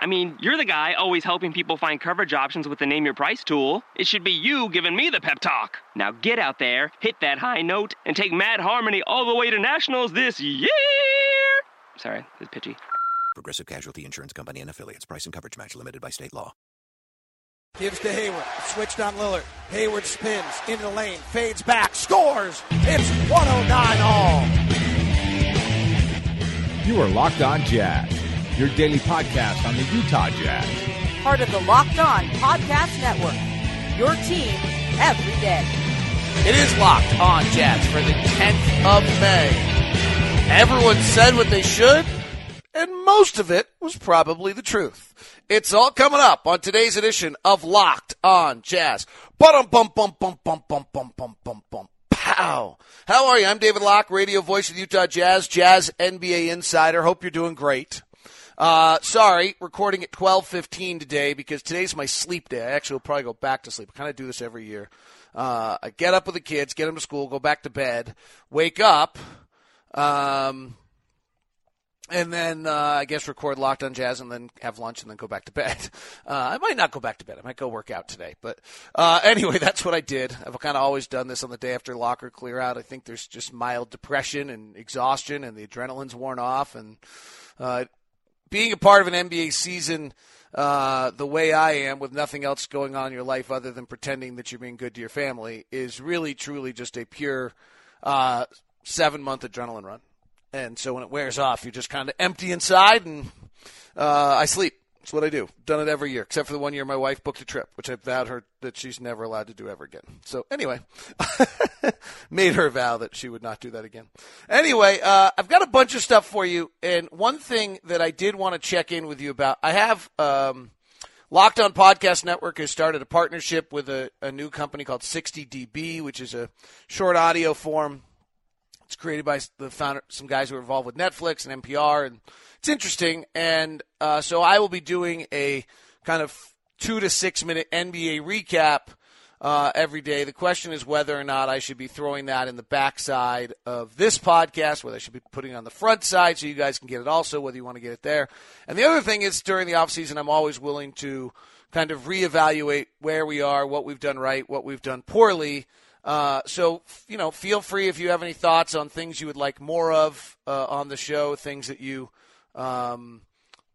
I mean, you're the guy always helping people find coverage options with the Name Your Price tool. It should be you giving me the pep talk. Now get out there, hit that high note, and take Mad Harmony all the way to nationals this year. Sorry, it's pitchy. Progressive Casualty Insurance Company and affiliates. Price and coverage match limited by state law. Gives to Hayward. Switched on Lillard. Hayward spins into the lane. Fades back. Scores. It's 109 all. You are Locked On Jazz, your daily podcast on the Utah Jazz. Part of the Locked On Podcast Network. Your team every day. It is Locked On Jazz for the 10th of May. Everyone said what they should, and most of it was probably the truth. It's all coming up on today's edition of Locked On Jazz. Bum bum bum bum bum bum bum bum bum bum. Pow. How are you? I'm David Locke, radio voice of the Utah Jazz, Jazz NBA insider. Hope you're doing great. Uh, sorry, recording at 12:15 today because today's my sleep day. I actually will probably go back to sleep. I kind of do this every year. Uh, I get up with the kids, get them to school, go back to bed, wake up, um, and then uh, I guess record Locked on Jazz, and then have lunch, and then go back to bed. Uh, I might not go back to bed. I might go work out today. But uh, anyway, that's what I did. I've kind of always done this on the day after locker clear out. I think there's just mild depression and exhaustion, and the adrenaline's worn off, and uh, being a part of an NBA season. Uh, the way I am, with nothing else going on in your life other than pretending that you're being good to your family, is really, truly just a pure uh, seven month adrenaline run. And so when it wears off, you're just kind of empty inside, and uh, I sleep. That's what I do. Done it every year, except for the one year my wife booked a trip, which I vowed her that she's never allowed to do ever again. So anyway, made her vow that she would not do that again. Anyway, uh, I've got a bunch of stuff for you, and one thing that I did want to check in with you about, I have. Um, Locked On Podcast Network has started a partnership with a, a new company called 60dB, which is a short audio form it's created by the founder, some guys who are involved with Netflix and NPR, and it's interesting. And uh, so I will be doing a kind of two to six minute NBA recap uh, every day. The question is whether or not I should be throwing that in the backside of this podcast, whether I should be putting it on the front side so you guys can get it also, whether you want to get it there. And the other thing is during the off season, I'm always willing to kind of reevaluate where we are, what we've done right, what we've done poorly uh, so, you know, feel free if you have any thoughts on things you would like more of uh, on the show, things that you um,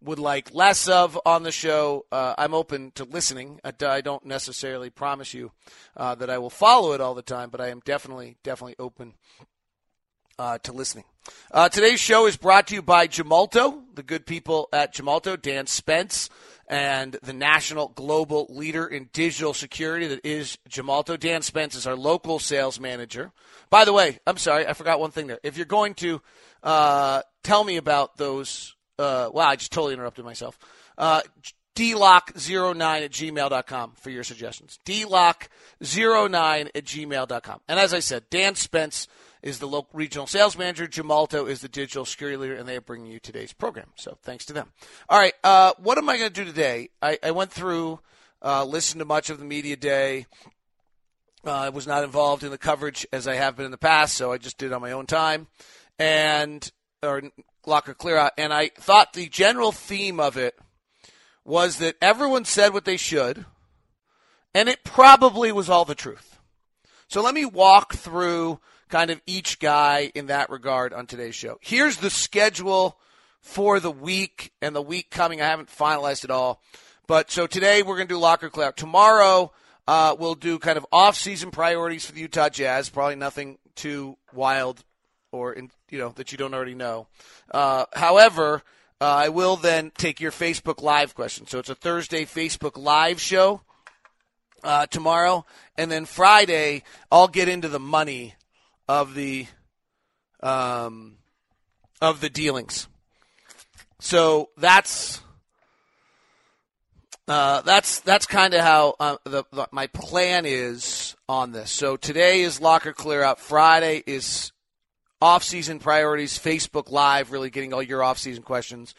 would like less of on the show. Uh, I'm open to listening. I, I don't necessarily promise you uh, that I will follow it all the time, but I am definitely, definitely open uh, to listening. Uh, today's show is brought to you by Gemalto, the good people at Gemalto, Dan Spence, and the national global leader in digital security that is Gemalto. Dan Spence is our local sales manager. By the way, I'm sorry, I forgot one thing there. If you're going to uh, tell me about those, uh, wow, I just totally interrupted myself. Uh, dlocke09 at gmail.com for your suggestions. dlocke09 at gmail.com. And as I said, Dan Spence is the local regional sales manager. Gemalto is the digital security leader, and they are bringing you today's program. So thanks to them. All right, uh, what am I going to do today? I, I went through, uh, listened to much of the media day. Uh, I was not involved in the coverage as I have been in the past, so I just did on my own time, and or locker clear out. And I thought the general theme of it was that everyone said what they should, and it probably was all the truth. So let me walk through kind of each guy in that regard on today's show. Here's the schedule for the week and the week coming. I haven't finalized it all. But so today we're going to do Locker Cloud. Tomorrow uh, we'll do kind of off-season priorities for the Utah Jazz. Probably nothing too wild or in, you know that you don't already know. Uh, however, uh, I will then take your Facebook Live question. So it's a Thursday Facebook Live show uh, tomorrow, and then Friday I'll get into the money of the um, of the dealings. So that's uh, that's that's kind of how uh, the, the, my plan is on this. So today is locker clear out. Friday is off-season priorities. Facebook Live, really getting all your off-season questions,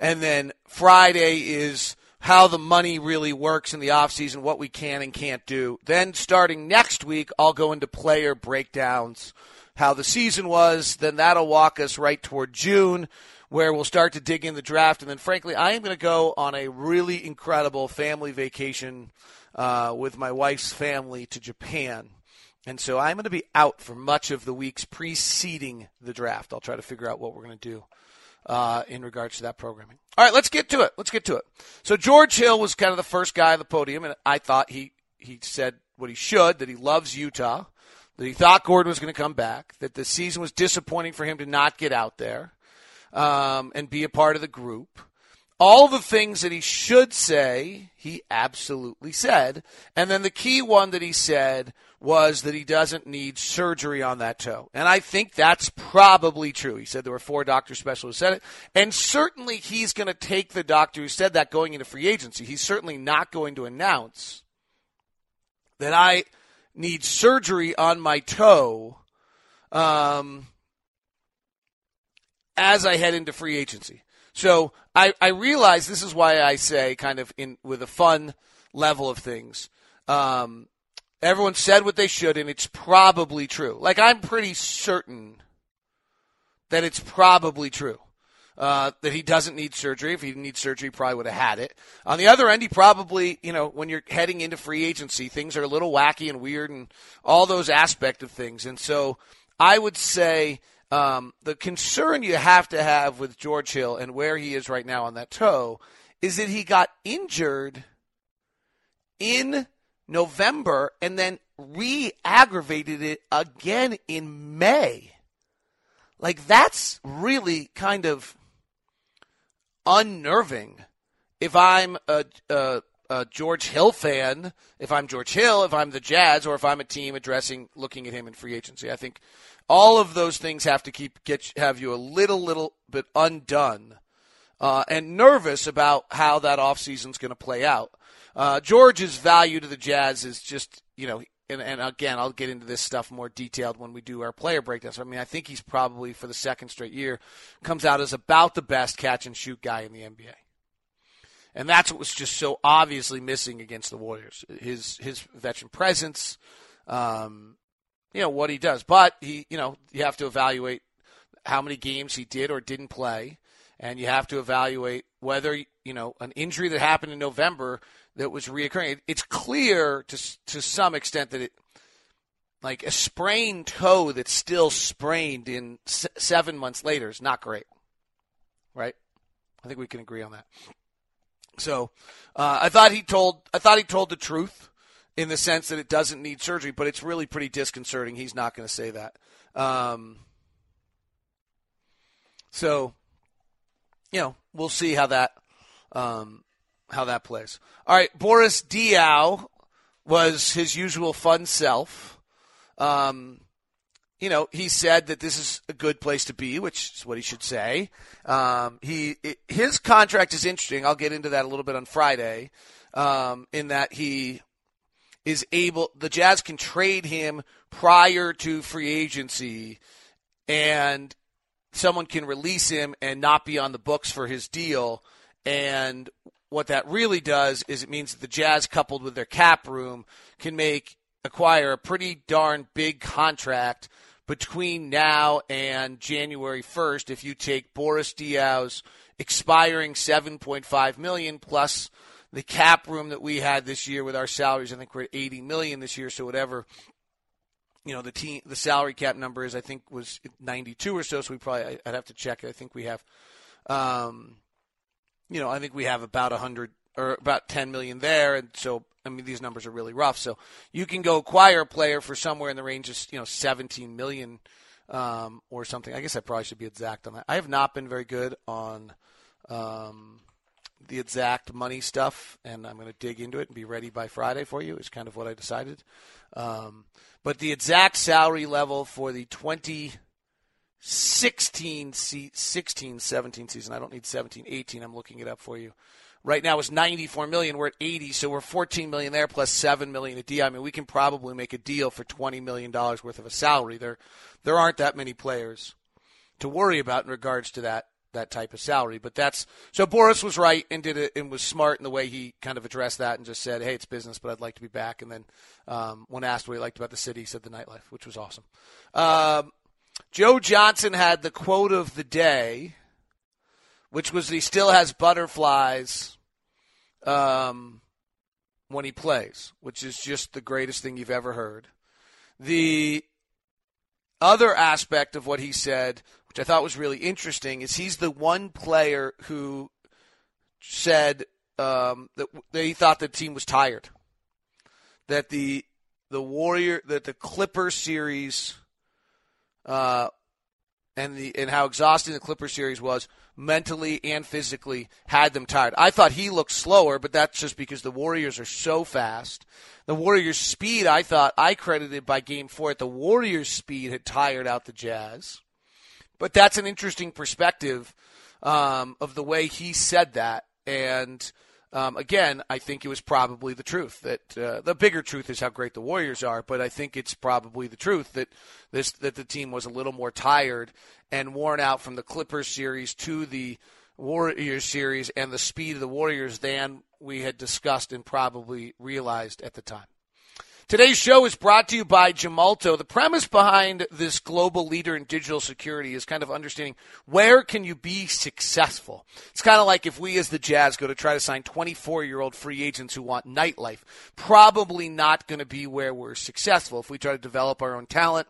and then Friday is how the money really works in the offseason, what we can and can't do. Then starting next week, I'll go into player breakdowns, how the season was. Then that'll walk us right toward June, where we'll start to dig in the draft. And then, frankly, I am going to go on a really incredible family vacation uh, with my wife's family to Japan. And so I'm going to be out for much of the weeks preceding the draft. I'll try to figure out what we're going to do uh, in regards to that programming. All right, let's get to it. Let's get to it. So George Hill was kind of the first guy on the podium, and I thought he he said what he should that he loves Utah, that he thought Gordon was going to come back, that the season was disappointing for him to not get out there um, and be a part of the group. All the things that he should say, he absolutely said. And then the key one that he said was that he doesn't need surgery on that toe. And I think that's probably true. He said there were four doctor specialists who said it. And certainly he's going to take the doctor who said that going into free agency. He's certainly not going to announce that I need surgery on my toe um, as I head into free agency. So I, I realize this is why I say, kind of in with a fun level of things. Um, Everyone said what they should, and it's probably true. Like, I'm pretty certain that it's probably true. Uh, that he doesn't need surgery. If he didn't need surgery, he probably would have had it. On the other end, he probably, you know, when you're heading into free agency, things are a little wacky and weird and all those aspect of things. And so I would say um, the concern you have to have with George Hill and where he is right now on that toe is that he got injured in November and then re aggravated it again in May. Like, that's really kind of unnerving. If I'm a, a, a, George Hill fan, if I'm George Hill, if I'm the Jazz, or if I'm a team addressing looking at him in free agency, I think all of those things have to keep get have you a little little bit undone uh, and nervous about how that offseason is going to play out. Uh, George's value to the Jazz is just, you know, and, and, again, I'll get into this stuff more detailed when we do our player breakdowns. I mean, I think he's probably for the second straight year comes out as about the best catch and shoot guy in the NBA. And that's what was just so obviously missing against the Warriors. His his veteran presence, um, you know what he does. But he, you know, you have to evaluate how many games he did or didn't play, and you have to evaluate whether you know an injury that happened in November that was reoccurring. It's clear to to some extent that it, like a sprained toe that's still sprained in s- seven months later is not great, right? I think we can agree on that. So, uh, I thought he told I thought he told the truth in the sense that it doesn't need surgery, but it's really pretty disconcerting. He's not going to say that. Um, so, you know, we'll see how that um, how that plays. All right, Boris Diaw was his usual fun self. Um, you know, he said that this is a good place to be, which is what he should say. Um, he it, his contract is interesting. I'll get into that a little bit on Friday. Um, in that he is able, the Jazz can trade him prior to free agency, and someone can release him and not be on the books for his deal. And what that really does is it means that the Jazz, coupled with their cap room, can make acquire a pretty darn big contract between now and January 1st if you take Boris Diaw's expiring 7.5 million plus the cap room that we had this year with our salaries. I think we're at 80 million this year so whatever you know the team the salary cap number is I think was 92 or so so we probably I'd have to check it. I think we have um, you know, I think we have about a hundred or about 10 million there, and so I mean these numbers are really rough. So you can go acquire a player for somewhere in the range of you know 17 million um, or something. I guess I probably should be exact on that. I have not been very good on um, the exact money stuff, and I'm going to dig into it and be ready by Friday for you. Is kind of what I decided. Um, but the exact salary level for the 20- 16, 16 17 season. I don't need 17, 18. I'm looking it up for you. right now is 94 million. We're at 80, so we're 14 million there plus 7 million at D. I mean, we can probably make a deal for 20 million dollars worth of a salary. There, there aren't that many players to worry about in regards to that that type of salary. But that's so Boris was right and did it and was smart in the way he kind of addressed that and just said, "Hey, it's business, but I'd like to be back." And then um, when asked what he liked about the city, he said the nightlife, which was awesome. Um, Joe Johnson had the quote of the day, which was he still has butterflies um, when he plays, which is just the greatest thing you've ever heard. The other aspect of what he said, which I thought was really interesting, is he's the one player who said um, that, he thought the team was tired, that the the Warrior, that the Clipper series, uh, and the and how exhausting the Clipper series was mentally and physically had them tired. I thought he looked slower, but that's just because the Warriors are so fast. The Warriors' speed, I thought I credited by game four. The Warriors' speed had tired out the Jazz. But that's an interesting perspective um, of the way he said that. And um, again, I think it was probably the truth. That uh, the bigger truth is how great the Warriors are, but I think it's probably the truth that this that the team was a little more tired and worn out from the Clippers series to the Warriors series and the speed of the Warriors than we had discussed and probably realized at the time. Today's show is brought to you by Gemalto. The premise behind this global leader in digital security is kind of understanding where can you be successful. It's kind of like if we as the Jazz go to try to sign 24-year-old free agents who want nightlife, probably not going to be where we're successful. If we try to develop our own talent,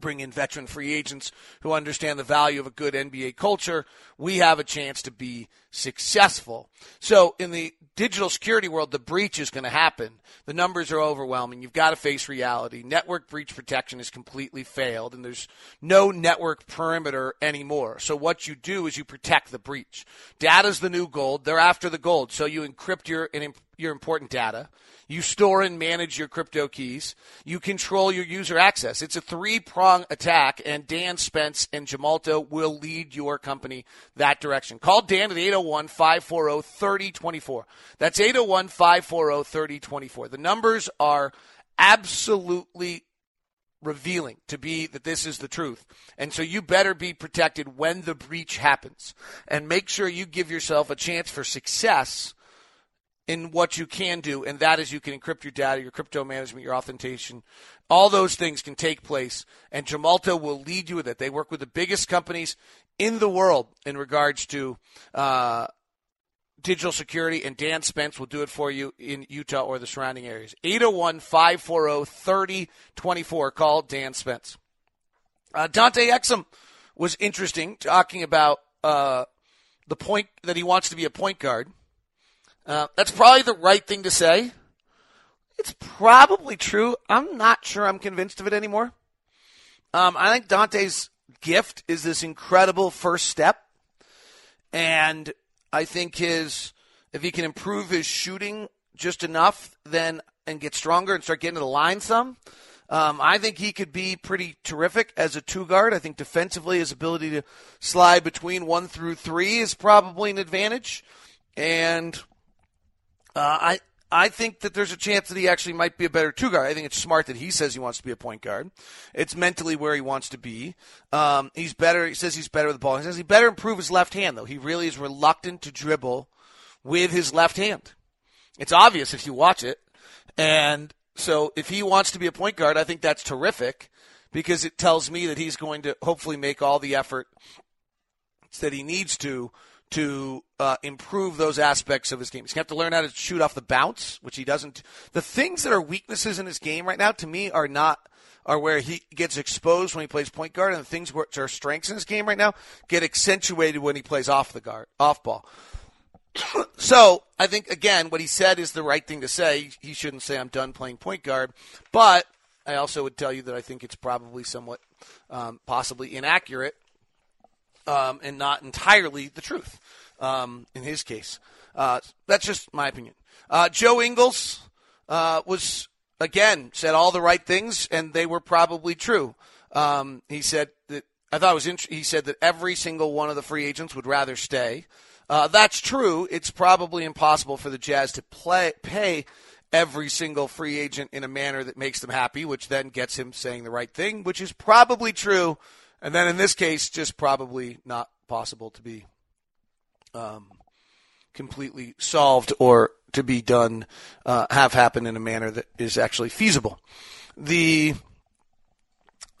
bring in veteran free agents who understand the value of a good NBA culture, we have a chance to be successful. So in the digital security world, the breach is going to happen. The numbers are overwhelming. You've got to face reality. Network breach protection has completely failed, and there's no network perimeter anymore. So what you do is you protect the breach. Data's the new gold. They're after the gold. So you encrypt your your important data. You store and manage your crypto keys. You control your user access. It's a three prong attack, and Dan Spence and Gemalto will lead your company that direction. Call Dan at 801 540 3024. That's 801 540 3024. The numbers are absolutely revealing to be that this is the truth. And so you better be protected when the breach happens. And make sure you give yourself a chance for success in what you can do, and that is you can encrypt your data, your crypto management, your authentication. All those things can take place, and Gemalto will lead you with it. They work with the biggest companies in the world in regards to uh, digital security, and Dan Spence will do it for you in Utah or the surrounding areas. 801 540 3024. Call Dan Spence. Uh, Dante Exum was interesting, talking about uh, the point that he wants to be a point guard. Uh, that's probably the right thing to say. It's probably true. I'm not sure I'm convinced of it anymore. Um, I think Dante's gift is this incredible first step. And I think his, if he can improve his shooting just enough, then, and get stronger and start getting to the line some, um, I think he could be pretty terrific as a two guard. I think defensively, his ability to slide between one through three is probably an advantage. And uh, I I think that there's a chance that he actually might be a better two guard. I think it's smart that he says he wants to be a point guard. It's mentally where he wants to be. Um, he's better. He says he's better with the ball. He says he better improve his left hand though. He really is reluctant to dribble with his left hand. It's obvious if you watch it. And so if he wants to be a point guard, I think that's terrific because it tells me that he's going to hopefully make all the effort that he needs to to uh, improve those aspects of his game. He's going to have to learn how to shoot off the bounce, which he doesn't. The things that are weaknesses in his game right now, to me, are not are where he gets exposed when he plays point guard, and the things which are strengths in his game right now get accentuated when he plays off the guard, off ball. so I think again, what he said is the right thing to say. He shouldn't say I'm done playing point guard, but I also would tell you that I think it's probably somewhat, um, possibly inaccurate um, and not entirely the truth um, in his case. Uh, that's just my opinion. Uh, Joe Ingles uh, was, again, said all the right things, and they were probably true. Um, he said that, I thought it was, int- he said that every single one of the free agents would rather stay. uh, that's true. It's probably impossible for the Jazz to play pay every single free agent in a manner that makes them happy, which then gets him saying the right thing, which is probably true. And then in this case, just probably not possible to be um, completely solved or to be done, uh, have happen in a manner that is actually feasible. The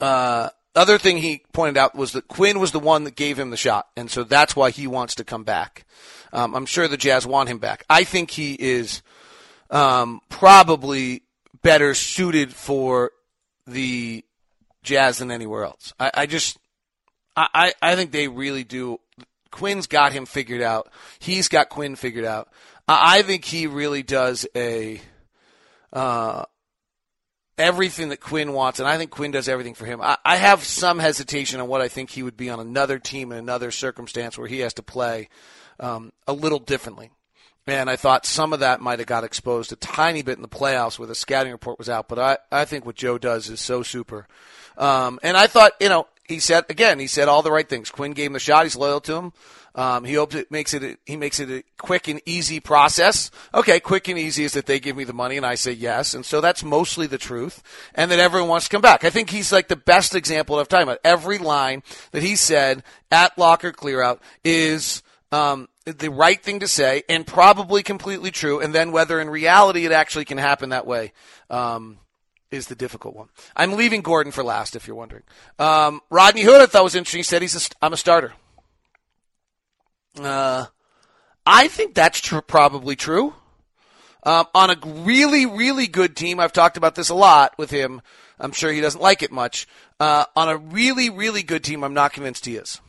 uh, other thing he pointed out was that Quinn was the one that gave him the shot, and so that's why he wants to come back. Um, I'm sure the Jazz want him back. I think he is um, probably better suited for the Jazz than anywhere else. I, I just, I, I think they really do. Quinn's got him figured out. He's got Quinn figured out. I, I think he really does a, uh, everything that Quinn wants, and I think Quinn does everything for him. I, I have some hesitation on what I think he would be on another team in another circumstance where he has to play um, a little differently. And I thought some of that might have got exposed a tiny bit in the playoffs where the scouting report was out. But I, I think what Joe does is so super. Um, and I thought, you know, he said, again, he said all the right things. Quinn gave him the shot. He's loyal to him. Um, he hopes it makes it a, he makes it a quick and easy process. Okay, quick and easy is that they give me the money and I say yes, and so that's mostly the truth, and that everyone wants to come back. I think he's like the best example of time. Every line that he said at locker clearout is um, the right thing to say and probably completely true. And then whether in reality it actually can happen that way um, is the difficult one. I'm leaving Gordon for last, if you're wondering. Um, Rodney Hood, I thought was interesting. He said he's a, I'm a starter. Uh, I think that's tr- probably true. Um, on a really, really good team, I've talked about this a lot with him. I'm sure he doesn't like it much. Uh, on a really, really good team, I'm not convinced he is.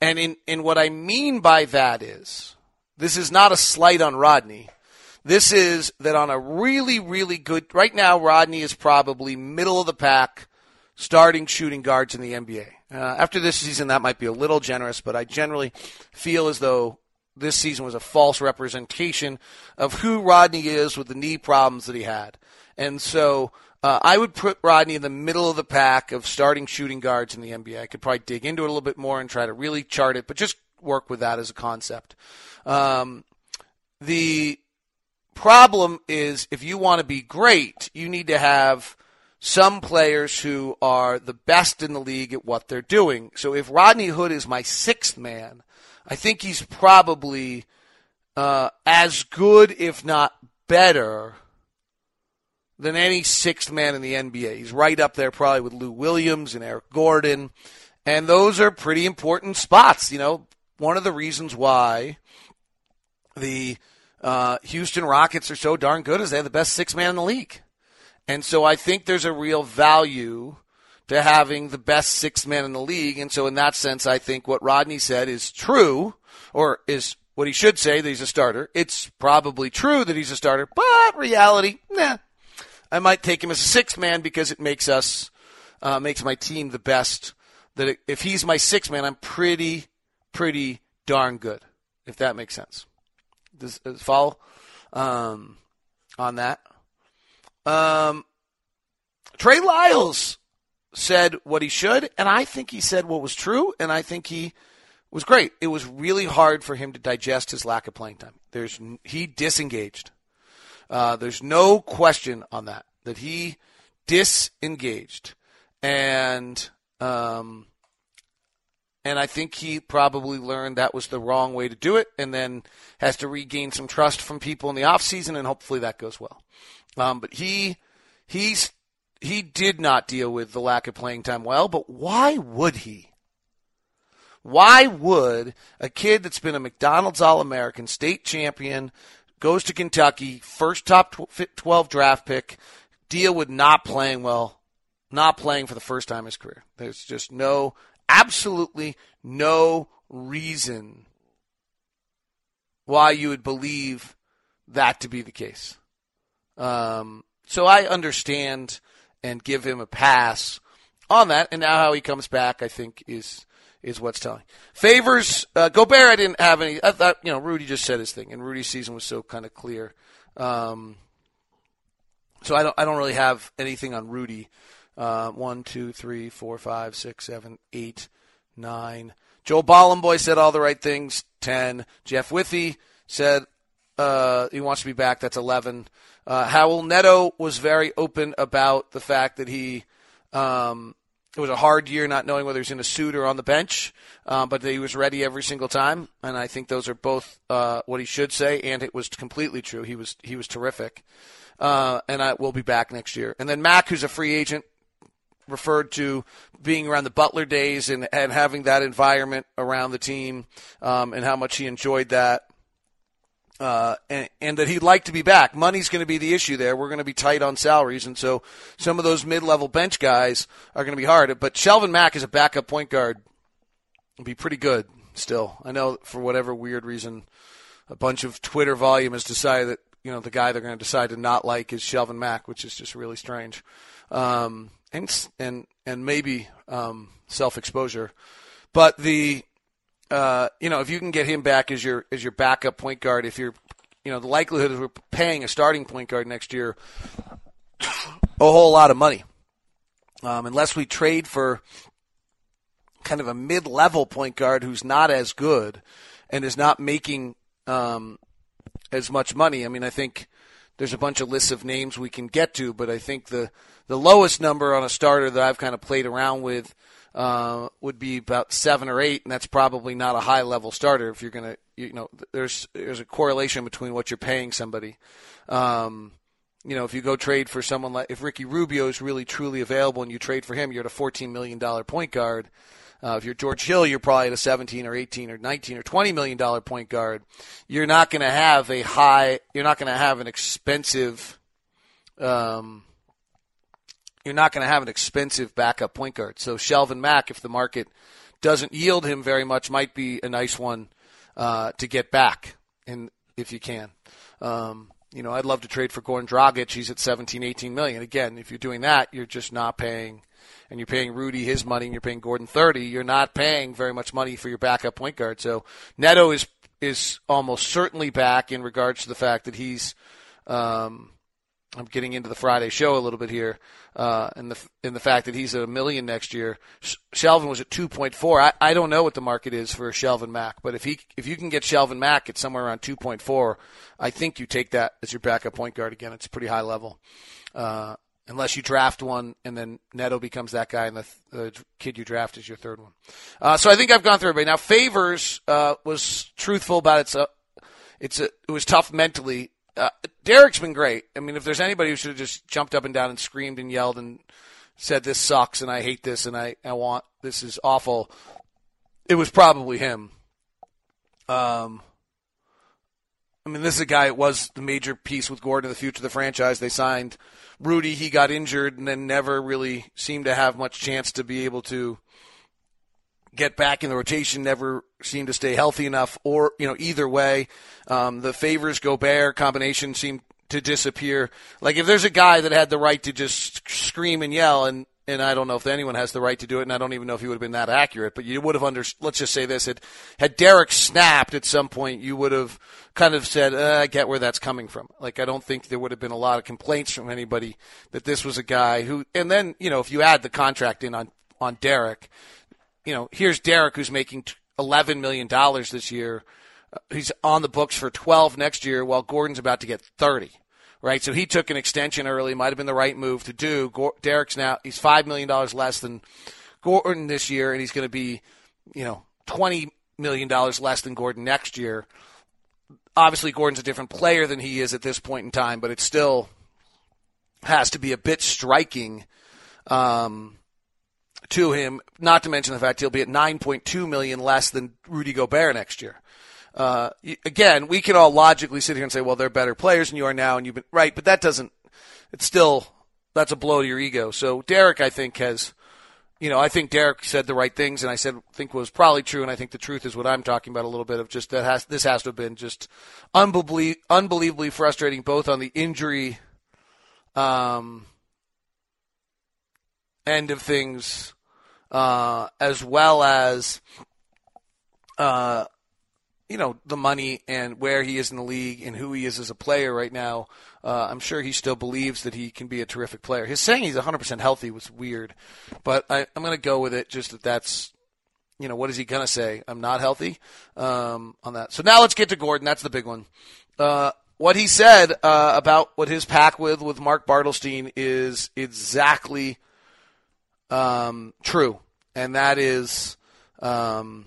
And in, in what I mean by that is, this is not a slight on Rodney. This is that on a really, really good, right now, Rodney is probably middle of the pack starting shooting guards in the NBA. Uh, after this season, that might be a little generous, but I generally feel as though this season was a false representation of who Rodney is with the knee problems that he had. And so uh, I would put Rodney in the middle of the pack of starting shooting guards in the NBA. I could probably dig into it a little bit more and try to really chart it, but just work with that as a concept. Um, the problem is if you want to be great, you need to have some players who are the best in the league at what they're doing. So if Rodney Hood is my sixth man, I think he's probably uh, as good, if not better, than any sixth man in the NBA. He's right up there probably with Lou Williams and Eric Gordon. And those are pretty important spots. You know, one of the reasons why the uh, Houston Rockets are so darn good as they have the best six man in the league. And so I think there's a real value to having the best six man in the league. And so in that sense, I think what Rodney said is true, or is what he should say that he's a starter. It's probably true that he's a starter, but reality, nah, I might take him as a sixth man because it makes us uh, makes my team the best. That if he's my sixth man, I'm pretty pretty darn good. If that makes sense. Does, follow um, on that? Um, Trey Lyles said what he should, and I think he said what was true, and I think he was great. It was really hard for him to digest his lack of playing time. There's he disengaged. Uh, there's no question on that that he disengaged, and um, and I think he probably learned that was the wrong way to do it, and then has to regain some trust from people in the off season, and hopefully that goes well. Um, but he he's he did not deal with the lack of playing time well, but why would he? Why would a kid that's been a McDonald's All American, state champion, goes to Kentucky, first top 12 draft pick, deal with not playing well, not playing for the first time in his career. There's just no, absolutely no reason why you would believe that to be the case. Um, so I understand and give him a pass on that. And now how he comes back, I think, is is what's telling. Favors uh, Gobert. I didn't have any. I thought you know Rudy just said his thing, and Rudy's season was so kind of clear. Um, so I don't I don't really have anything on Rudy. Uh, one, two, three, four, five, six, seven, eight, nine. Joe Bolomboy said all the right things. 10. Jeff Withey said uh, he wants to be back. That's 11. Uh, Raul Neto was very open about the fact that he um, it was a hard year not knowing whether he was in a suit or on the bench, um, but he was ready every single time. And I think those are both uh, what he should say, and it was completely true. He was he was terrific, uh, and I will be back next year. And then Mack, who's a free agent, referred to being around the Butler days and, and having that environment around the team, um, and how much he enjoyed that. Uh, and, and, that he'd like to be back. Money's going to be the issue there. We're going to be tight on salaries, and so some of those mid-level bench guys are going to be hard. But Shelvin Mack is a backup point guard will be pretty good still. I know for whatever weird reason, a bunch of Twitter volume has decided that you know the guy they're going to decide to not like is Shelvin Mack, which is just really strange, um, and and and maybe um, self-exposure. But the uh, you know, if you can get him back as your as your backup point guard, if you're, you know, the likelihood of we're paying a starting point guard next year a whole lot of money, um, unless we trade for kind of a mid-level point guard who's not as good and is not making um, as much money. I mean, I think there's a bunch of lists of names we can get to, but I think the the lowest number on a starter that I've kind of played around with uh, would be about seven or eight, and that's probably not a high level starter. If you're gonna, you know, there's there's a correlation between what you're paying somebody. Um, you know, if you go trade for someone like if Ricky Rubio is really truly available and you trade for him, you're at a 14 million dollar point guard. Uh, if you're George Hill, you're probably at a 17 or 18 or 19 or 20 million dollar point guard. You're not going to have a high. You're not going to have an expensive. Um, you're not going to have an expensive backup point guard. So Shelvin Mack, if the market doesn't yield him very much, might be a nice one uh, to get back, and if you can. Um, you know, I'd love to trade for Goran Dragic. He's at 17, 18 million. Again, if you're doing that, you're just not paying, and you're paying Rudy his money, and you're paying Gordon 30. You're not paying very much money for your backup point guard. So Neto is is almost certainly back in regards to the fact that he's. Um, I'm getting into the Friday show a little bit here uh, in the in the fact that he's at a million next year. Shelvin was at 2.4. I, I don't know what the market is for Shelvin Mack, but if he if you can get Shelvin Mack at somewhere around 2.4, I think you take that as your backup point guard again. It's pretty high level. Uh, unless you draft one and then Neto becomes that guy and the, the kid you draft is your third one. Uh, so I think I've gone through everybody. Now Favors uh, was truthful about its. Uh, it's a, it was tough mentally uh, Derek's been great. I mean, if there's anybody who should have just jumped up and down and screamed and yelled and said this sucks and I hate this and I, I want this is awful, it was probably him. Um, I mean, this is a guy that was the major piece with Gordon in the future of the franchise. They signed Rudy. He got injured and then never really seemed to have much chance to be able to get back in the rotation, never seem to stay healthy enough, or, you know, either way. Um, the favors Gobert combination seemed to disappear. Like, if there's a guy that had the right to just scream and yell, and, and I don't know if anyone has the right to do it, and I don't even know if he would have been that accurate, but you would have under, let's just say this, had, had Derek snapped at some point, you would have kind of said, uh, I get where that's coming from. Like, I don't think there would have been a lot of complaints from anybody that this was a guy who, and then, you know, if you add the contract in on, on Derek, you know, here's Derek who's making $11 million this year. Uh, he's on the books for 12 next year while Gordon's about to get 30. Right, so he took an extension early. Might have been the right move to do. Derek's now he's five million dollars less than Gordon this year, and he's going to be, you know, twenty million dollars less than Gordon next year. Obviously, Gordon's a different player than he is at this point in time, but it still has to be a bit striking um, to him. Not to mention the fact he'll be at 9.2 million less than Rudy Gobert next year. Uh, again, we can all logically sit here and say, well, they're better players than you are now, and you've been right, but that doesn't. It's still that's a blow to your ego. So Derek, I think, has. You know, I think Derek said the right things, and I said think was probably true, and I think the truth is what I'm talking about a little bit of just that has this has to have been just unbelievably unbelievably frustrating, both on the injury um, end of things uh, as well as uh, you know the money and where he is in the league and who he is as a player right now. Uh, I'm sure he still believes that he can be a terrific player. His saying he's 100% healthy was weird, but I, am going to go with it. Just that that's you know, what is he going to say? I'm not healthy um, on that. So now let's get to Gordon. That's the big one. Uh, what he said uh, about what his pack with with Mark Bartelstein is exactly um, true, and that is um,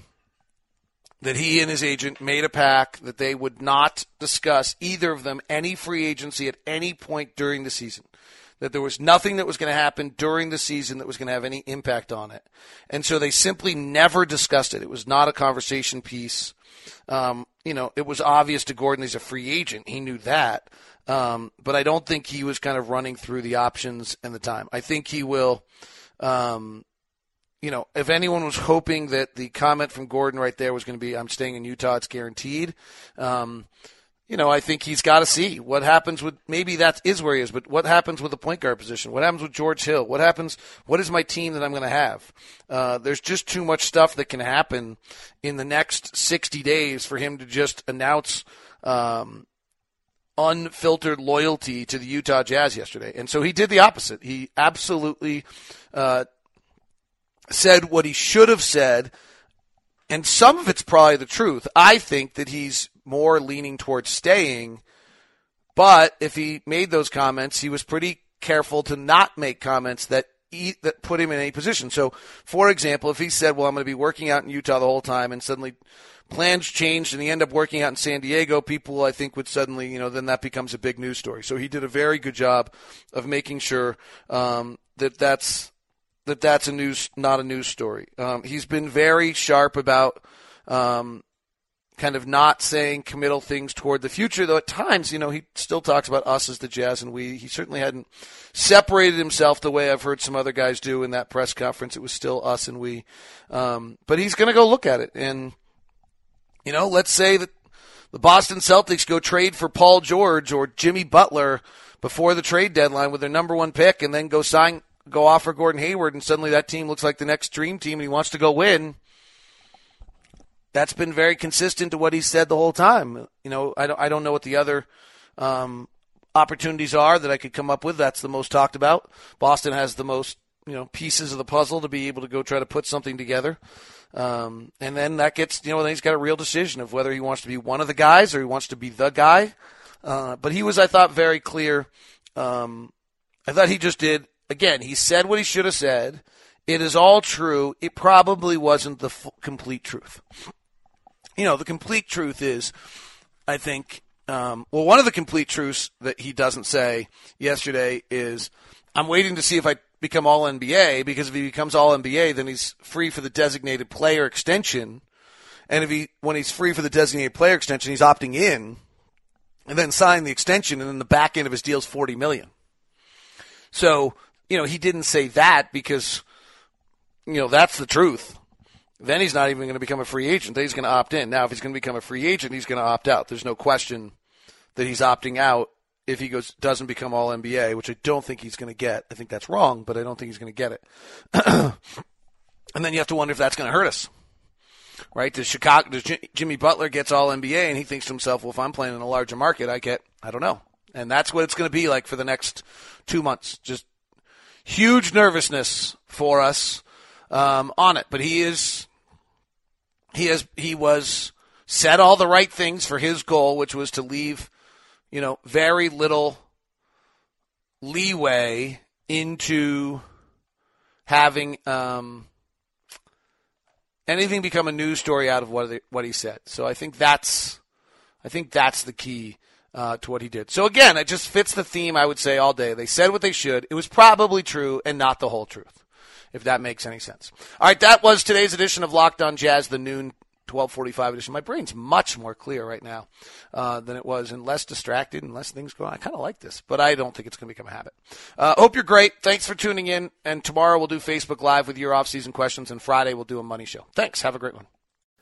that he and his agent made a pact that they would not discuss either of them any free agency at any point during the season. That there was nothing that was going to happen during the season that was going to have any impact on it. And so they simply never discussed it. It was not a conversation piece. Um, you know, it was obvious to Gordon he's a free agent. He knew that. Um, but I don't think he was kind of running through the options and the time. I think he will, um, you know, if anyone was hoping that the comment from Gordon right there was going to be, I'm staying in Utah, it's guaranteed. Um, you know, I think he's got to see what happens with maybe that is where he is, but what happens with the point guard position? What happens with George Hill? What happens? What is my team that I'm going to have? Uh, there's just too much stuff that can happen in the next 60 days for him to just announce um, unfiltered loyalty to the Utah Jazz yesterday. And so he did the opposite. He absolutely uh, said what he should have said. And some of it's probably the truth. I think that he's more leaning towards staying. But if he made those comments, he was pretty careful to not make comments that that put him in any position. So, for example, if he said, "Well, I'm going to be working out in Utah the whole time," and suddenly plans changed and he ended up working out in San Diego, people I think would suddenly, you know, then that becomes a big news story. So he did a very good job of making sure um, that that's that that's a news, not a news story. Um, he's been very sharp about um, kind of not saying committal things toward the future, though at times, you know, he still talks about us as the Jazz and we. He certainly hadn't separated himself the way I've heard some other guys do in that press conference. It was still us and we. Um, but he's going to go look at it. And, you know, let's say that the Boston Celtics go trade for Paul George or Jimmy Butler before the trade deadline with their number one pick and then go sign, go offer Gordon Hayward and suddenly that team looks like the next dream team and he wants to go win that's been very consistent to what he said the whole time. You know, I don't, I don't know what the other um, opportunities are that I could come up with. That's the most talked about. Boston has the most, you know, pieces of the puzzle to be able to go try to put something together. Um, and then that gets, you know, then he's got a real decision of whether he wants to be one of the guys or he wants to be the guy. Uh, but he was, I thought, very clear. Um, I thought he just did, again, he said what he should have said. It is all true. It probably wasn't the f- complete truth you know, the complete truth is, I think, um, well, one of the complete truths that he doesn't say yesterday is, I'm waiting to see if I become all NBA because if he becomes all NBA, then he's free for the designated player extension. And if he, when he's free for the designated player extension, he's opting in and then sign the extension and then the back end of his deal is 40 million. So, you know, he didn't say that because, you know, that's the truth then he's not even going to become a free agent. Then he's going to opt in. Now, if he's going to become a free agent, he's going to opt out. There's no question that he's opting out if he goes doesn't become All NBA, which I don't think he's going to get. I think that's wrong, but I don't think he's going to get it. and then you have to wonder if that's going to hurt us. Right? Does Chicago, does Jimmy Butler gets All NBA, and he thinks to himself, "Well, if I'm playing in a larger market, I get, I don't know." And that's what it's going to be like for the next two months. Just huge nervousness for us um, on it. But he is he has he was said all the right things for his goal, which was to leave, you know, very little leeway into having um, anything become a news story out of what what he said. So I think that's I think that's the key uh, to what he did. So again, it just fits the theme I would say all day. They said what they should. It was probably true and not the whole truth if that makes any sense. All right, that was today's edition of Locked On Jazz, the noon 1245 edition. My brain's much more clear right now uh, than it was and less distracted and less things going on. I kind of like this, but I don't think it's going to become a habit. Uh, hope you're great. Thanks for tuning in. And tomorrow we'll do Facebook Live with your off-season questions, and Friday we'll do a money show. Thanks. Have a great one.